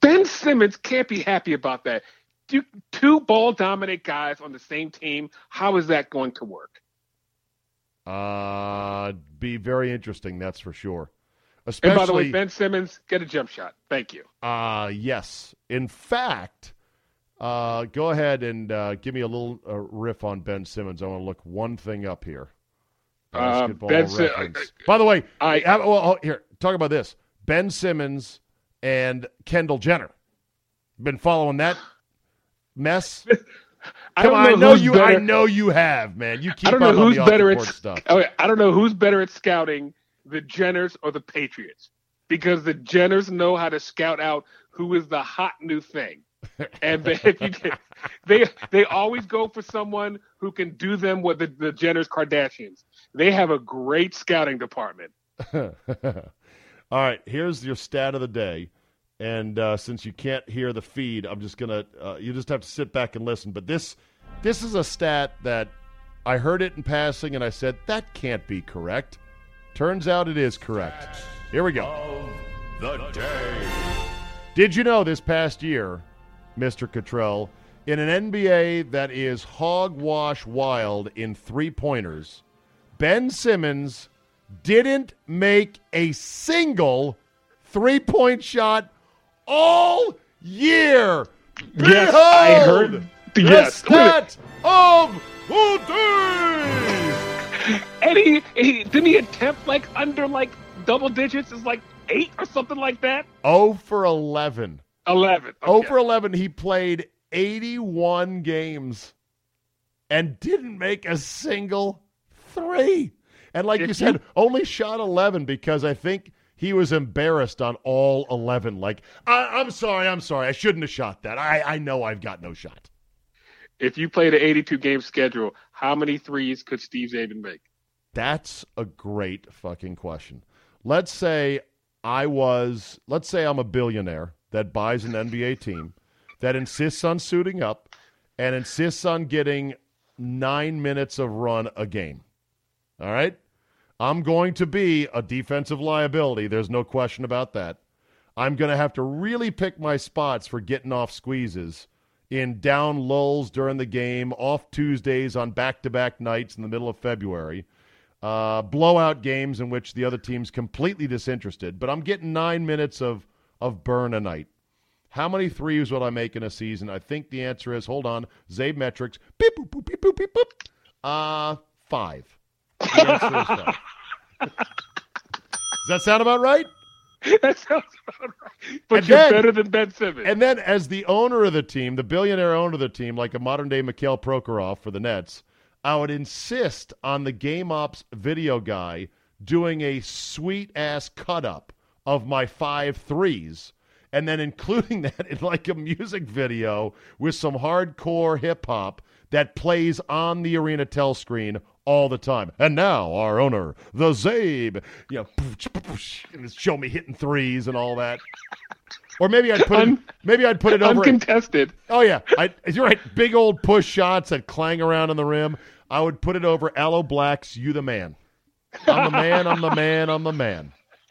Ben Simmons? Can't be happy about that. Do, two ball dominant guys on the same team. How is that going to work? Uh, be very interesting, that's for sure. And by the way, Ben Simmons, get a jump shot. Thank you. uh, yes. In fact, uh, go ahead and uh, give me a little uh, riff on Ben Simmons. I want to look one thing up here. Uh, Basketball Ben Si- reference. By the way, I- have- well, oh, here, talk about this. Ben Simmons and Kendall Jenner. Been following that mess? <laughs> I Come on, I know know you. better. I know you have, man. You keep I don't know who's better at stuff. I don't know who's better at scouting, the Jenners or the Patriots, because the Jenners know how to scout out who is the hot new thing. and they, they they always go for someone who can do them what the, the Jenner's Kardashians. They have a great scouting department. <laughs> All right, here's your stat of the day. And uh, since you can't hear the feed, I'm just gonna uh, you just have to sit back and listen. But this this is a stat that I heard it in passing, and I said that can't be correct. Turns out it is correct. Here we go. The day. Did you know this past year, Mr. Cottrell, in an NBA that is hogwash wild in three pointers, Ben Simmons didn't make a single three point shot all year. Yes, I heard. The Yes, stat of the day. And he, he didn't he attempt like under like double digits? Is like eight or something like that. Oh for 11. Eleven. 0 Okay. for 11. He played 81 games and didn't make a single three. And like If you said, you- only shot 11 because I think he was embarrassed on all 11. Like, I, I'm sorry, I'm sorry. I shouldn't have shot that. I, I know I've got no shot. If you played an 82 game schedule, how many threes could Steve Zabin make? That's a great fucking question. Let's say I was, let's say I'm a billionaire that buys an NBA team that insists on suiting up and insists on getting nine minutes of run a game. All right? I'm going to be a defensive liability. There's no question about that. I'm going to have to really pick my spots for getting off squeezes in down lulls during the game, off Tuesdays on back to back nights in the middle of February, uh, blowout games in which the other team's completely disinterested. But I'm getting nine minutes of, of burn a night. How many threes will I make in a season? I think the answer is hold on, Zabe metrics. Beep, boop, boop, beep, boop, beep, boop. Uh, five. The answer is five. <laughs> Does that sound about right? <laughs> that sounds about right. But And you're then- better than Ben Simmons. And then, as the owner of the team, the billionaire owner of the team, like a modern day Mikhail Prokhorov for the Nets, I would insist on the Game Ops video guy doing a sweet ass cut up of my five threes and then including <laughs> that in like a music video with some hardcore hip hop that plays on the arena tell screen all the time. And now our owner, the Zabe, you know, and show me hitting threes and all that. Or maybe I'd put it, maybe I'd put it over. Uncontested. Oh yeah, I, you're right. Big old push shots that clang around on the rim. I would put it over Aloe Blacc's "You the Man." I'm the man. I'm the man. I'm the man. <laughs>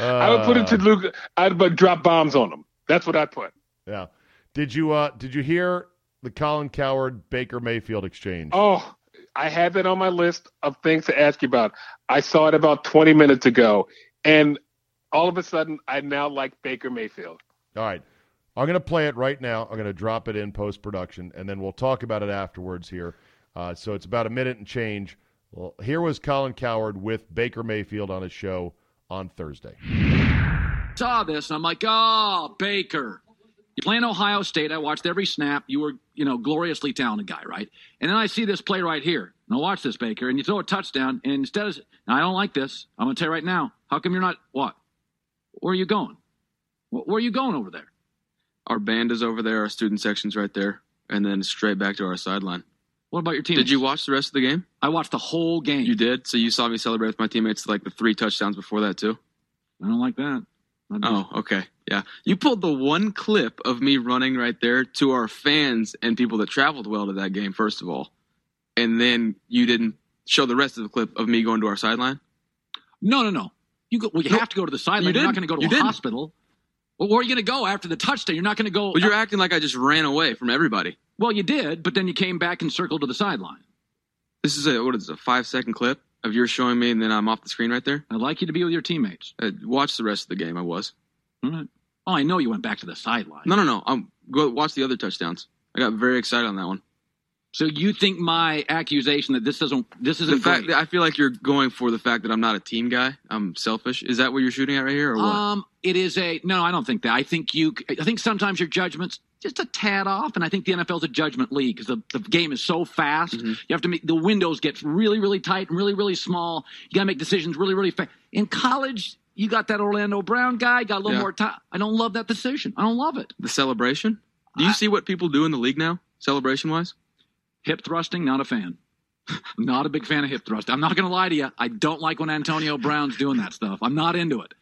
I would put it to Uh, Luke. I'd but drop bombs on him. That's what I'd put. Yeah. Did you uh did you hear the Colin Cowherd Baker Mayfield exchange? Oh, I had that on my list of things to ask you about. I saw it about 20 minutes ago, and all of a sudden, I now like Baker Mayfield. All right. I'm going to play it right now. I'm going to drop it in post production, and then we'll talk about it afterwards here. Uh, so it's about a minute and change. Well, here was Colin Cowherd with Baker Mayfield on his show on Thursday. saw this and I'm like, oh, Baker. You play in Ohio State. I watched every snap. You were, you know, gloriously talented guy, right? And then I see this play right here. Now watch this, Baker. And you throw a touchdown, and instead of, I don't like this. I'm going to tell you right now. How come you're not, what? Where are you going? Where are you going over there? Our band is over there, our student section's right there, and then straight back to our sideline. What about your team? Did you watch the rest of the game? I watched the whole game. You did? So you saw me celebrate with my teammates like the three touchdowns before that too? I don't like that. Oh, okay. Yeah. You pulled the one clip of me running right there to our fans and people that traveled well to that game, first of all. And then you didn't show the rest of the clip of me going to our sideline? No, no, no. You go, well, you No, have to go to the sideline. you You're not going to go to You a didn't. hospital. Well, where are you going to go after the touchdown? You're not going to go. But you're acting like I just ran away from everybody. Well, you did, but then you came back and circled to the sideline. This is a, what is it, a five second clip of yours showing me and then I'm off the screen right there? I'd like you to be with your teammates. Uh, watch the rest of the game. I was. All right. Oh, I know you went back to the sideline. No, no, no. I'm go watch the other touchdowns. I got very excited on that one. So you think my accusation that this doesn't this isn't the fact great? that I feel like you're going for the fact that I'm not a team guy. I'm selfish. Is that what you're shooting at right here, or what? um, it is a no. I don't think that. I think you. I think sometimes your judgment's just a tad off, and I think the NFL's a judgment league because the, the game is so fast. Mm-hmm. You have to make the windows get really, really tight and really, really small. You got to make decisions really, really fast. In college, You got that Orlando Brown guy, got a little Yeah. more time. I don't love that decision. I don't love it. The celebration. Do you see what people do in the league now, celebration wise? Hip thrusting, not a fan. <laughs> not a big fan of hip thrust. I'm not going to lie to you. I don't like when Antonio Brown's doing that stuff. I'm not into it.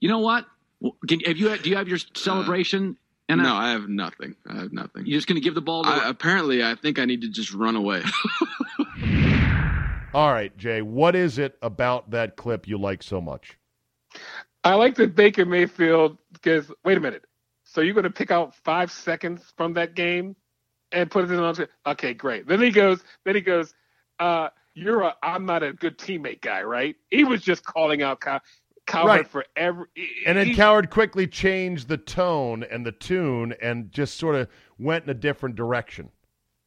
You know what? Well, Can, have you do you have your uh, celebration? And no, I have nothing. I have nothing. you're just going to give the ball to I, apparently, I think I need to just run away. <laughs> All right, Jay, what is it about that clip you like so much? I like that Baker Mayfield because wait a minute. So you're going to pick out five seconds from that game and put it in on. Okay, great. Then he goes. Then he goes. Uh, you're a I'm not a good teammate guy, right? He was just calling out Cow- Cowherd Right. for every. And then he- Cowherd quickly changed the tone and the tune and just sort of went in a different direction.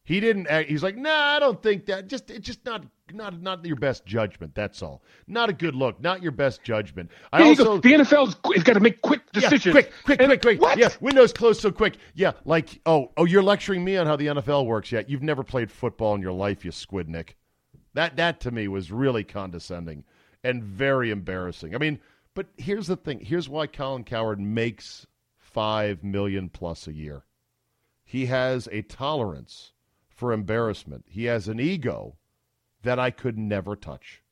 He didn't. act- He's like, nah, I don't think that. Just it's just not not not your best judgment. That's all. Not a good look. Not your best judgment. I also go. The NFL's has got to make quick Yeah, decisions. quick, quick, And- quick, quick. What? Yeah, windows closed so quick. Yeah, like oh, oh, you're lecturing me on how the NFL works. Yeah, you've never played football in your life, you squid Nick. That that to me was really condescending and very embarrassing. I mean, but here's the thing. Here's why Colin Cowherd makes five million plus a year. He has a tolerance for embarrassment. He has an ego that I could never touch.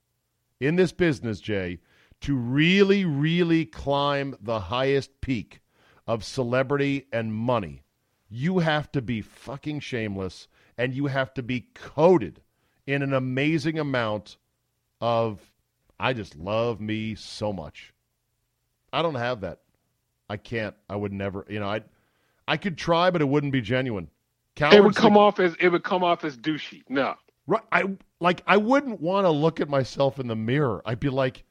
In this business, Jay, to really, really climb the highest peak of celebrity and money, you have to be fucking shameless and you have to be coated in an amazing amount of I just love me so much. I don't have that. I can't. I would never. You know, I I could try, but it wouldn't be genuine. It would come the- off as it would come off as douchey. No. Right. I like I wouldn't want to look at myself in the mirror. I'd be like,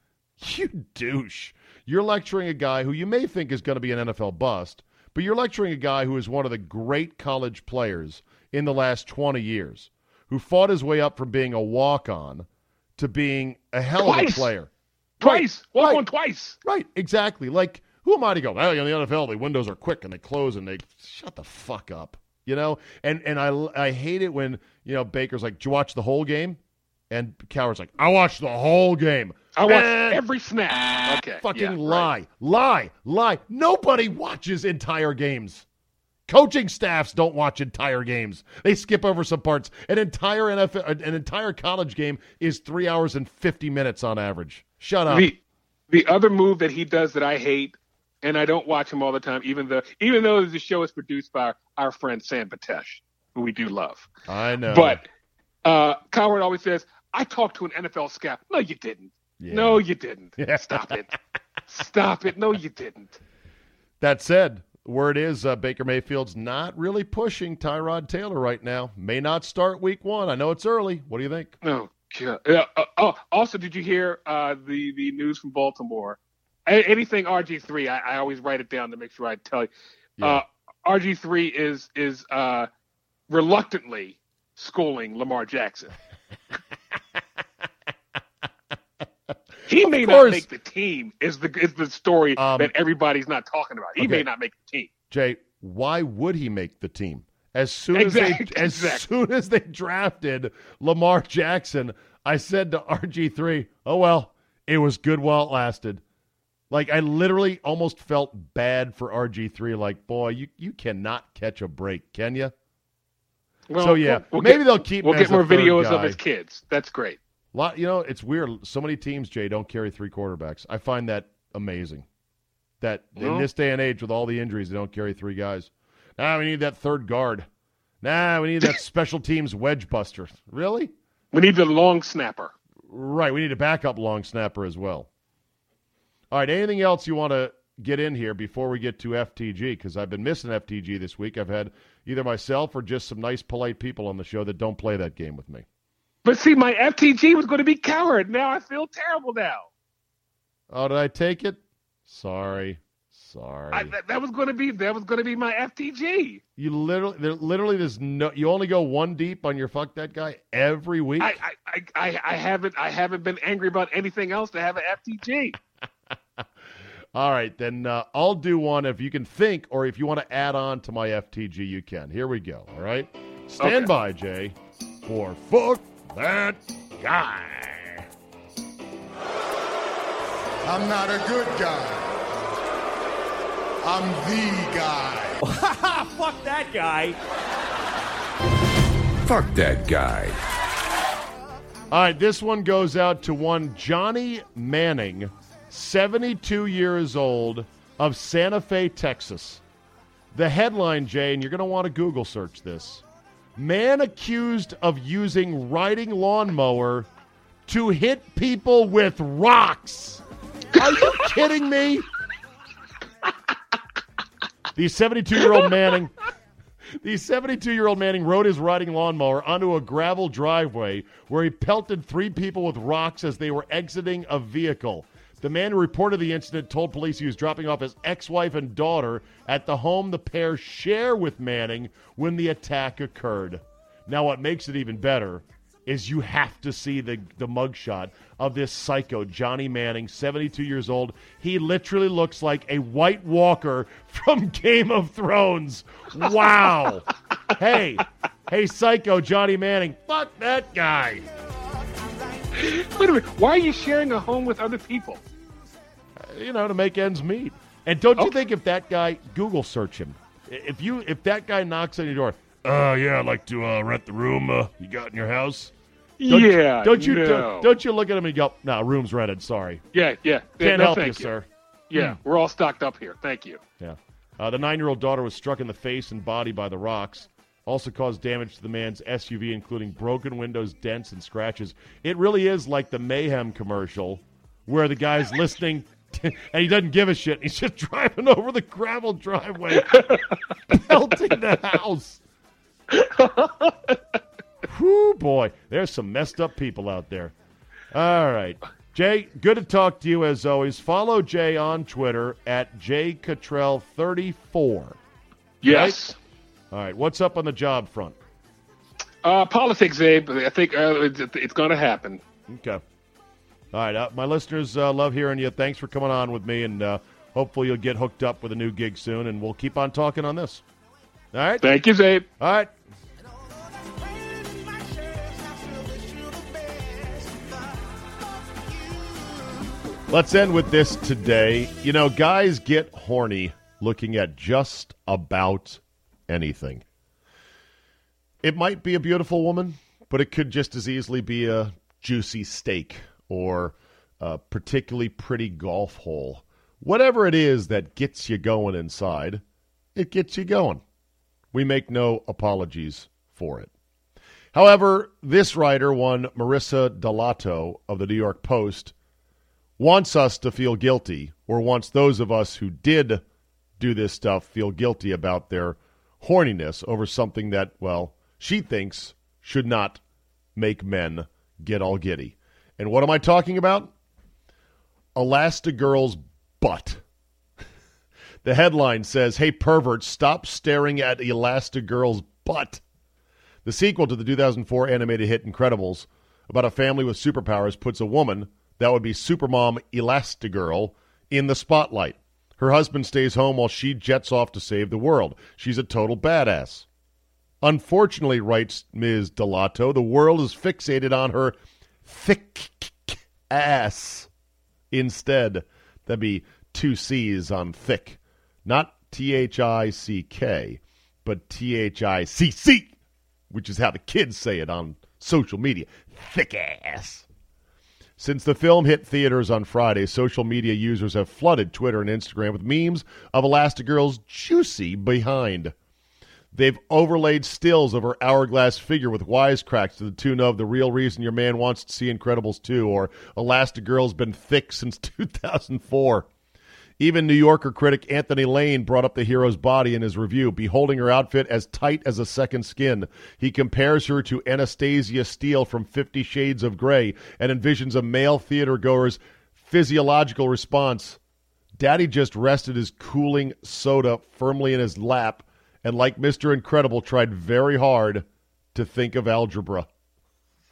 "You douche. You're lecturing a guy who you may think is going to be an NFL bust, but you're lecturing a guy who is one of the great college players in the last 20 years, who fought his way up from being a walk-on to being a hell of a player." Twice. Walk right. on twice. Right, exactly. Like, who am I to go? Well, in the NFL, the windows are quick and they close and they shut the fuck up. You know, and and I I hate it when you know Baker's like, "Did you watch the whole game?" And Cowherd's like, "I watched the whole game." I watched Eh, every snap. Okay. fucking yeah, right. lie, lie, lie. Nobody watches entire games. Coaching staffs don't watch entire games. They skip over some parts. An entire NFL, an entire college game is three hours and fifty minutes on average. Shut up. The the other move that he does that I hate, and I don't watch him all the time, even though even though the show is produced by our, our friend Sam Patesh, who we do love. I know, But uh, Cowherd always says, "I talked to an NFL scout." No, you didn't. Yeah. No, you didn't. <laughs> Yeah. Stop it. Stop it. No, you didn't. That said, word is uh, Baker Mayfield's not really pushing Tyrod Taylor right now. May not start week one. I know it's early. What do you think? Oh, God. Uh, uh, oh, also, did you hear uh, the the news from Baltimore? Anything RG three, I, I always write it down to make sure I tell you. Yeah. Uh, RG three is is uh, reluctantly schooling Lamar Jackson. <laughs> he may not make the team. Is the is the story Um, that everybody's not talking about? He okay. may not make the team. Jay, why would he make the team? As soon as they as exactly. soon as they drafted Lamar Jackson, I said to RG3, "Oh well, it was good while it lasted." Like I literally almost felt bad for RG3 like, "Boy, you you cannot catch a break, can you?" Well, So, yeah, we'll maybe get- they'll keep We'll get more a videos of his kids. That's great. Lot, you know, it's weird. So many teams, Jay, don't carry three quarterbacks. I find that amazing. That in this day and age, with all the injuries, they don't carry three guys. Now we need that third guard. Now we need that <laughs> special teams wedge buster. Really? We need the long snapper. Right. We need a backup long snapper as well. All right. Anything else you want to get in here before we get to FTG? Because I've been missing FTG this week. I've had either myself or just some nice, polite people on the show that don't play that game with me. But see, my FTG was going to be Cowherd. Now I feel terrible now. Oh, did I take it? Sorry. Sorry. I, that, that was going to be that was going to be my FTG. You literally, there, literally, there's no. You only go one deep on your fuck that guy every week. I, I, I, I, I haven't I haven't been angry about anything else to have an FTG. All right, then uh, I'll do one if you can think, or if you want to add on to my FTG, you can. Here we go. All right, stand Okay. by, Jay, for fuck that guy. I'm not a good guy. I'm the guy. <laughs> Fuck that guy. Fuck that guy. All right, this one goes out to one Johnny Manning, 72 years old, of Santa Fe, Texas. The headline, Jay, and you're going to want to Google search this Man accused of using riding lawnmower to hit people with rocks. Are you kidding me? The 72 year old Manning. The 72 year old Manning rode his riding lawnmower onto a gravel driveway where he pelted three people with rocks as they were exiting a vehicle. The man who reported the incident told police he was dropping off his ex wife and daughter at the home the pair share with Manning when the attack occurred. Now, what makes it even better is you have to see the, the mugshot of this psycho, Johnny Manning, 72 years old. He literally looks like a White Walker <laughs> from Game of Thrones. Wow. <laughs> hey, hey, psycho, Johnny Manning, fuck that guy. Wait a minute. Why are you sharing a home with other people? You know, to make ends meet. And don't you think if that guy Google search him, if you if that guy knocks on your door, uh, yeah, I'd like to uh, rent the room uh, you got in your house. Don't, yeah. don't you no. don't, don't you look at him and go, no, room's rented. Sorry, Yeah, yeah. can't no, help you, thank sir. Yeah, we're all stocked up here. Thank you. Yeah. Uh, the nine year old daughter was struck in the face and body by the rocks. Also caused damage to the man's SUV, including broken windows, dents, and scratches. It really is like the Mayhem commercial where the guy's listening <laughs> and he doesn't give a shit. He's just <laughs> driving over the gravel driveway, <laughs> pelting the house. Whoo, boy. There's some messed up people out there. All right. Jay, good to talk to you as always. Follow Jay on Twitter at jcottrell34. Yes. All right. What's up on the job front? Uh, politics, Abe. I think uh, it's, it's going to happen. Okay. All right. Uh, my listeners uh, love hearing you. Thanks for coming on with me, and uh, hopefully you'll get hooked up with a new gig soon, and we'll keep on talking on this. All right. Thank you, Abe. All right. Let's end with this today. You know, guys get horny looking at just about anything. It might be a beautiful woman, but it could just as easily be a juicy steak or a particularly pretty golf hole. Whatever it is that gets you going inside, it gets you going. We make no apologies for it. However, this writer, one Marisa Dellatto of the New York Post, wants us to feel guilty, or wants those of us who did do this stuff feel guilty about their horniness over something that, well, she thinks should not make men get all giddy. And what am I talking about? Elastigirl's butt. <laughs> The headline says, Hey, perverts, stop staring at Elastigirl's butt. The sequel to the 2004 animated hit Incredibles about a family with superpowers puts a woman, that would be Supermom Elastigirl, in the spotlight. Her husband stays home while she jets off to save the world. She's a total badass. Unfortunately, writes Ms. Dellatto, the world is fixated on her thick ass instead. That'd be two C's on thick. Not T H I C K, but T H I C C, which is how the kids say it on social media. Thick ass. Since the film hit theaters on Friday, social media users have flooded Twitter and Instagram with memes of Elastigirl's juicy behind. They've overlaid stills of her hourglass figure with wisecracks to the tune of The Real Reason Your Man Wants to See Incredibles 2 or Elastigirl's Been Thick Since <laughs> 2004. Even New Yorker critic Anthony Lane brought up the hero's body in his review, beholding her outfit as tight as a second skin. He compares her to Anastasia Steele from Fifty Shades of Grey and envisions a male theatergoer's physiological response. Daddy just rested his cooling soda firmly in his lap and, like Mr. Incredible, tried very hard to think of algebra.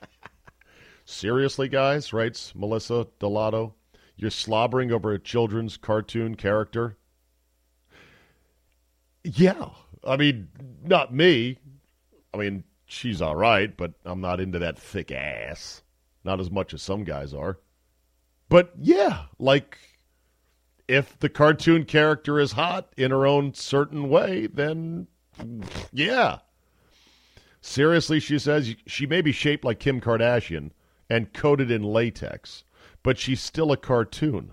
<laughs> Seriously, guys, writes Melissa Dellatto. You're slobbering over a children's cartoon character? Yeah. I mean, not me. I mean, she's all right, but I'm not into that thick ass. Not as much as some guys are. But yeah, like if the cartoon character is hot in her own certain way, then yeah. Seriously, she says she may be shaped like Kim Kardashian and coated in latex, but she's still a cartoon.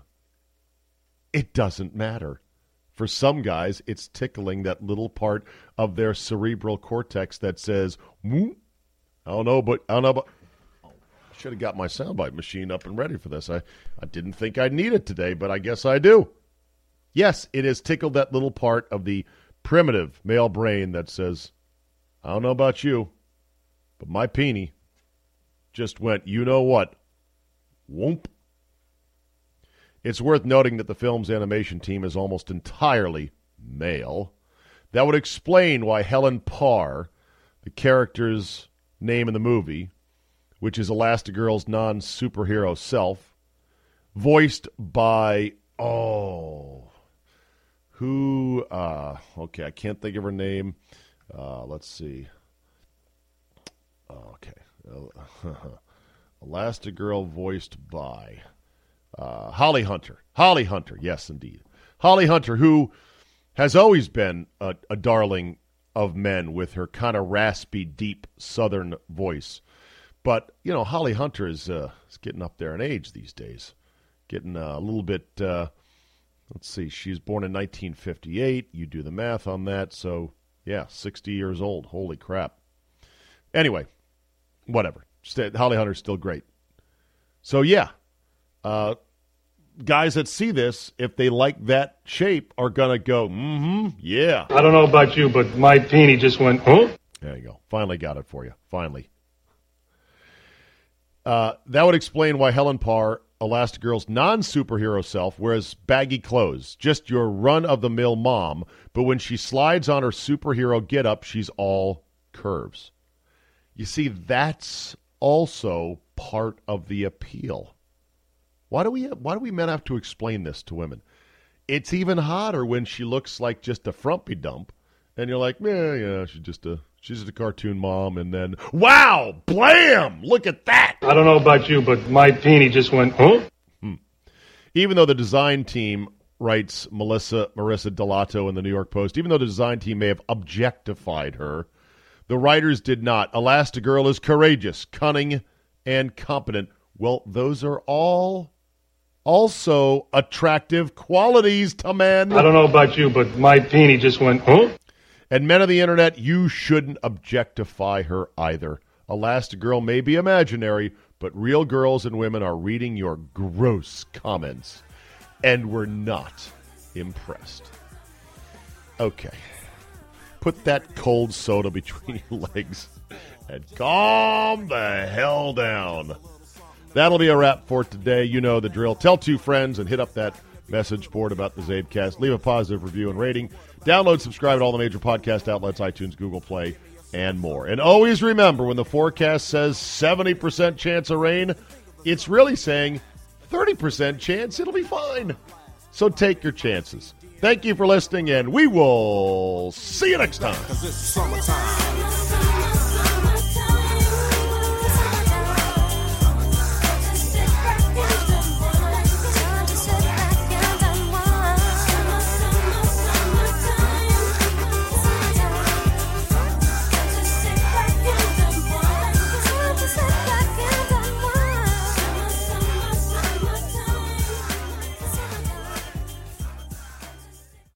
It doesn't matter. For some guys, it's tickling that little part of their cerebral cortex that says, "Moo." I don't know, but I don't know, but should have got my soundbite machine up and ready for this. I, I didn't think I'd need it today, but I guess I do. Yes, it has tickled that little part of the primitive male brain that says, I don't know about you, but my peenie just went, you know what? Whoomp. It's worth noting that the film's animation team is almost entirely male. That would explain why Helen Parr, the character's name in the movie, which is Elastigirl's non superhero self, voiced by, oh, who, uh, okay, I can't think of her name. Uh, let's see. Okay. <laughs> Elastigirl voiced by uh, Holly Hunter. Holly Hunter, yes, indeed. Holly Hunter, who has always been a, a darling of men with her kind of raspy, deep Southern voice. But, you know, Holly Hunter is, uh, is getting up there in age these days. Getting uh, a little bit, uh, let's see, she's born in 1958. You do the math on that. So, yeah, 60 years old. Holy crap. Anyway, whatever. Holly Hunter's still great. So, yeah, uh, guys that see this, if they like that shape, are going to go, mm hmm, yeah. I don't know about you, but my peenie just went, huh? There you go. Finally got it for you. Finally. Uh, that would explain why Helen Parr, Elastigirl's non superhero self, wears baggy clothes, just your run of the mill mom, but when she slides on her superhero get up, she's all curves. You see, that's also part of the appeal. Why do we why do we men have to explain this to women? It's even hotter when she looks like just a frumpy dump, and you're like, yeah, yeah, she's just a she's a cartoon mom, and then wow, blam! Look at that. I don't know about you, but my peenie just went, huh? Hmm. Even though the design team writes Melissa Marisa Dellatto in the New York Post, even though the design team may have objectified her, the writers did not. Elastigirl is courageous, cunning, and competent. Well, those are all also attractive qualities to men. I don't know about you, but my peenie just went, huh? And men of the internet, you shouldn't objectify her either. Elastigirl may be imaginary, but real girls and women are reading your gross comments, and we're not impressed. Okay. Put that cold soda <laughs> between your legs and calm the hell down. That'll be a wrap for today. You know the drill. Tell two friends and hit up that message board about the Zabecast. Leave a positive review and rating. Download, subscribe to all the major podcast outlets, iTunes, Google Play, and more. And always remember when the forecast says 70% chance of rain, it's really saying 30% chance it'll be fine. So take your chances. Thank you for listening, and we will see you next time.